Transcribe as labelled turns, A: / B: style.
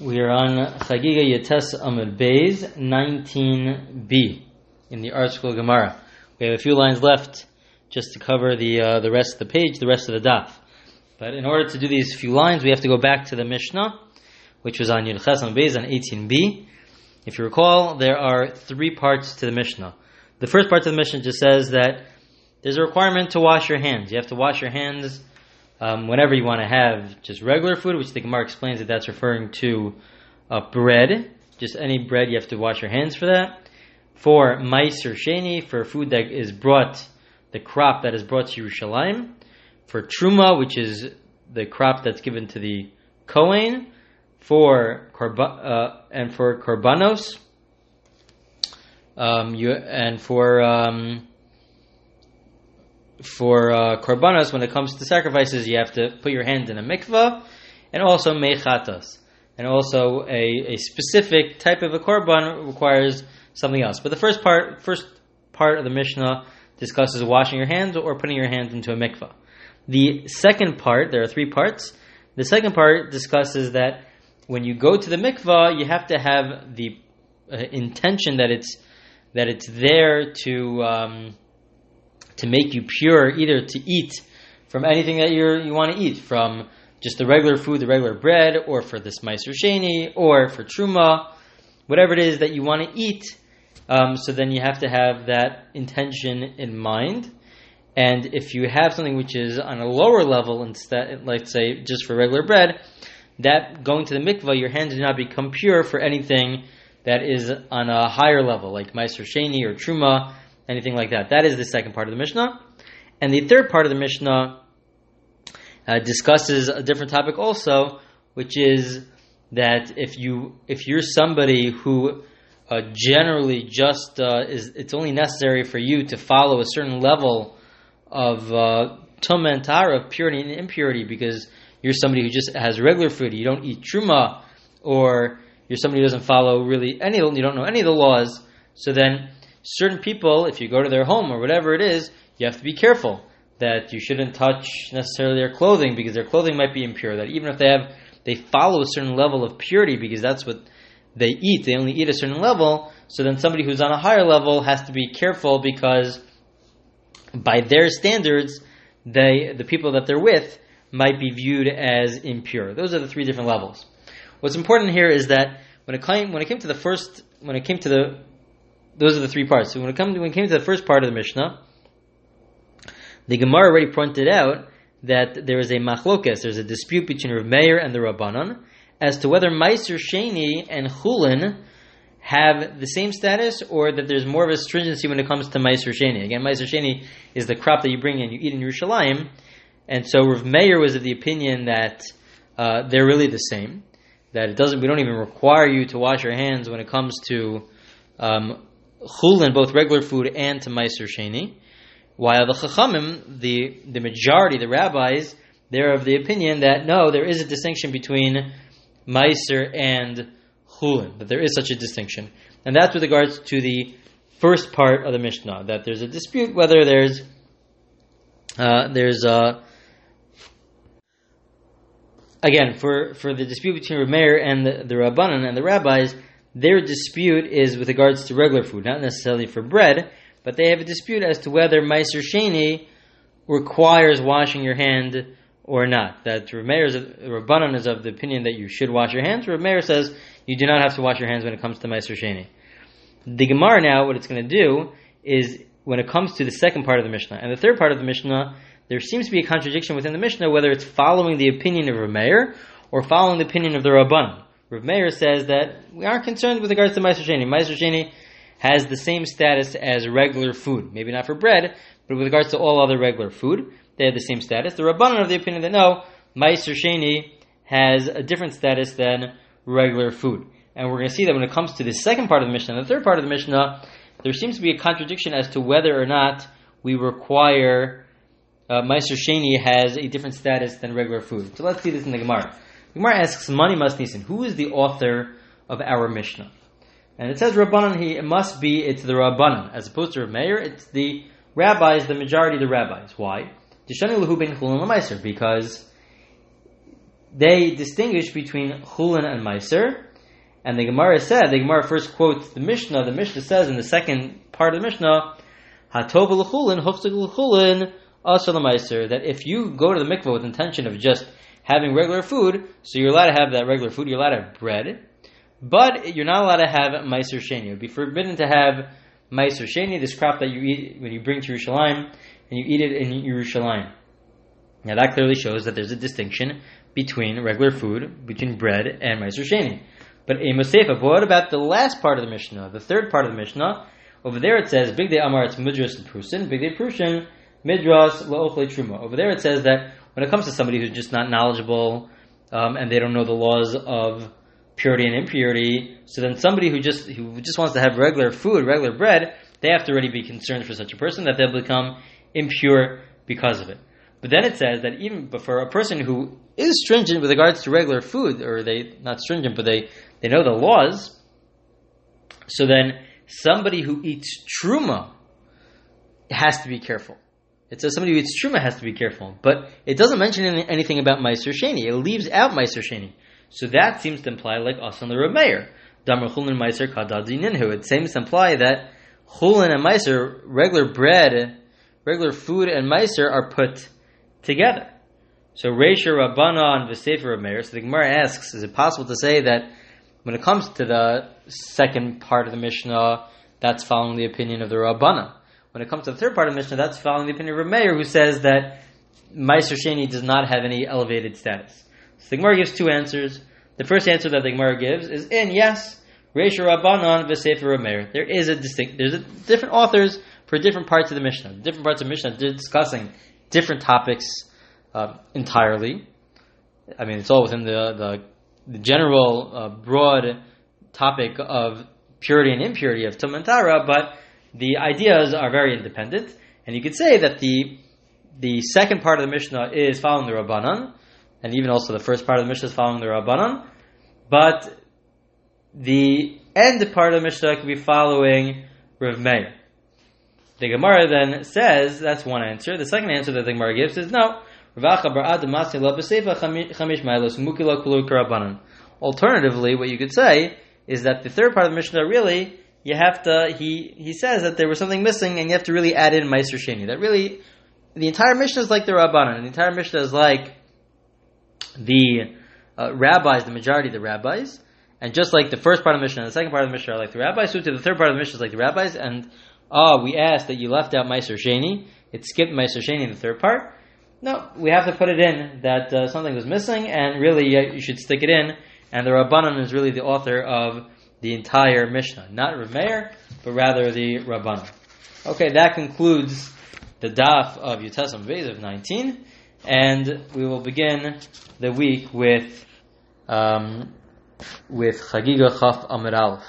A: We are on Chagiga Yates Amud Beis 19b in the ArtScroll Gemara. We have a few lines left just to cover the uh, the rest of the page, the rest of the daf. But in order to do these few lines, we have to go back to the Mishnah, which was on Yud Ches Amud Beis on 18b. If you recall, there are three parts to the Mishnah. The first part of the Mishnah just says that there's a requirement to wash your hands. You have to wash your hands um, whenever you want to have just regular food, which the Gemara explains that that's referring to uh, bread, just any bread, you have to wash your hands for that. For meiser sheni, for food that is brought, the crop that is brought to Yerushalayim. For truma, which is the crop that's given to the Kohen. For korba, uh, and for korbanos, um, you and for um, for uh, korbanos, when it comes to sacrifices, you have to put your hand in a mikvah, and also mechatas. And also a, a specific type of a korban requires something else. But the first part, first part of the Mishnah discusses washing your hands or putting your hands into a mikvah. The second part, there are three parts. The second part discusses that when you go to the mikvah, you have to have the uh, intention that it's that it's there to um, to make you pure, either to eat from anything that you you want to eat, from just the regular food, the regular bread, or for this meiser sheni, or for truma, whatever it is that you want to eat. Um, so then you have to have that intention in mind. And if you have something which is on a lower level, instead, let's say just for regular bread, that going to the mikvah, your hands do not become pure for anything that is on a higher level, like meiser sheni or truma, anything like that. That is the second part of the Mishnah. And the third part of the Mishnah uh, discusses a different topic also, which is that if you if you're somebody who uh, generally just uh, is it's only necessary for you to follow a certain level of uh, tumah and tara of purity and impurity because you're somebody who just has regular food, you don't eat truma, or you're somebody who doesn't follow really any you don't know any of the laws. So then, certain people, if you go to their home or whatever it is, you have to be careful that you shouldn't touch necessarily their clothing because their clothing might be impure. That even if they have they follow a certain level of purity because that's what they eat, they only eat a certain level. So then somebody who's on a higher level has to be careful because by their standards, they the people that they're with might be viewed as impure. Those are the three different levels. What's important here is that when it came when it came to the first when it came to the those are the three parts. So when it come to, when it came to the first part of the Mishnah, the Gemara already pointed out that there is a machlokes, there's a dispute between Rav Meir and the Rabbanon as to whether Meiser Sheni and Chulin have the same status or that there's more of a stringency when it comes to Meiser Sheni. Again, Meiser Sheni is the crop that you bring in, you eat in Yerushalayim, and so Rav Meir was of the opinion that uh, they're really the same. That it doesn't, we don't even require you to wash your hands when it comes to um, chulin, both regular food and to meiser sheni. While the chachamim, the the majority, the rabbis, they're of the opinion that no, there is a distinction between meiser and chulin. That there is such a distinction, and that's with regards to the first part of the Mishnah. That there's a dispute whether there's uh, there's a again, for, for the dispute between Rameir and the, the Rabbanan and the rabbis, their dispute is with regards to regular food, not necessarily for bread, but they have a dispute as to whether Meiser Sheni requires washing your hand or not. That Rameir Rabbanan is of the opinion that you should wash your hands. Rameir says you do not have to wash your hands when it comes to Meiser Sheni. The Gemara now, what it's going to do is when it comes to the second part of the Mishnah and the third part of the Mishnah, there seems to be a contradiction within the Mishnah whether it's following the opinion of Rameir or following the opinion of the Rabban. Rav Meir says that we aren't concerned with regards to Meiser Sheni. Meiser Sheni has the same status as regular food. Maybe not for bread, but with regards to all other regular food, they have the same status. The Rabbanan of the opinion that no, Meiser Sheni has a different status than regular food. And we're going to see that when it comes to the second part of the Mishnah and the third part of the Mishnah, there seems to be a contradiction as to whether or not we require uh, Meiser Sheni has a different status than regular food. So let's see this in the Gemara. Gemara asks, Mani Masnisin, who is the author of our Mishnah? And it says Rabbanan, he, it must be, it's the Rabbanan, as opposed to Meir, it's the rabbis, the majority of the rabbis. Why? Because they distinguish between chulin and meiser. And the Gemara said, the Gemara first quotes the Mishnah. The Mishnah says in the second part of the Mishnah, Hatov l'chulin, hofzig l'chulin, asr meiser. That if you go to the mikvah with intention of just having regular food, so you're allowed to have that regular food, you're allowed to have bread, but you're not allowed to have meiser sheni. It would be forbidden to have meiser sheni, this crop that you eat when you bring to Yerushalayim, and you eat it in Yerushalayim. Now that clearly shows that there's a distinction between regular food, between bread and Meiser Sheni. But a Mosefa, what about the last part of the Mishnah, the third part of the Mishnah? Over there it says, Bigdei Amar, it's Midras Prusin, Bigdei Prusin, Midras La'ochle Truma. Over there it says that when it comes to somebody who's just not knowledgeable, um, and they don't know the laws of purity and impurity, so then somebody who just, who just wants to have regular food, regular bread, they have to already be concerned for such a person that they'll become impure because of it. But then it says that even for a person who is stringent with regards to regular food, or they not stringent, but they, they know the laws, so then somebody who eats truma has to be careful. It says somebody who eats truma has to be careful, but it doesn't mention anything about meiser sheni. It leaves out meiser sheni, so that seems to imply like asan the Rameir. Damar chulin meiser kadadi ninhu. It seems to imply that chulin and meiser, regular bread, regular food and meiser are put together. So Reisha Rabbana and V'Seifa Rameir. So the Gemara asks, is it possible to say that when it comes to the second part of the Mishnah, that's following the opinion of the Rabbana? When it comes to the third part of Mishnah, that's following the opinion of Rameir, who says that Meiser Sheni does not have any elevated status. So the Gemara gives two answers. The first answer that the Gemara gives is in yes, Reisha Rabbanon v'Seifa Rameir. There is a distinct. There's a, different authors for different parts of the Mishnah. Different parts of Mishnah discussing different topics uh, entirely. I mean, it's all within the, the, the general uh, broad topic of purity and impurity of Tumantara, but the ideas are very independent. And you could say that the the second part of the Mishnah is following the Rabbanan, and even also the first part of the Mishnah is following the Rabbanan, but the end part of the Mishnah could be following Rav Meir. The Gemara then says that's one answer. The second answer that the Gemara gives is no. Alternatively, what you could say is that the third part of the Mishnah really you have to. He he says that there was something missing, and you have to really add in Meiser Sheni. That really the entire Mishnah is like the Rabbanan. The entire Mishnah is like the uh, rabbis, the majority of the rabbis. And just like the first part of the Mishnah and the second part of the Mishnah are like the rabbis, so to the third part of the Mishnah is like the rabbis, and ah, we asked that you left out Meiser Sheni. It skipped Meiser Sheni in the third part. No, we have to put it in that uh, something was missing, and really uh, you should stick it in. And the Rabbanan is really the author of the entire Mishnah, not Rav Meir, but rather the Rabbanan. Okay, that concludes the daf of Yutasam Beis of 19, and we will begin the week with um, with Chagiga Chaf Amud Aleph.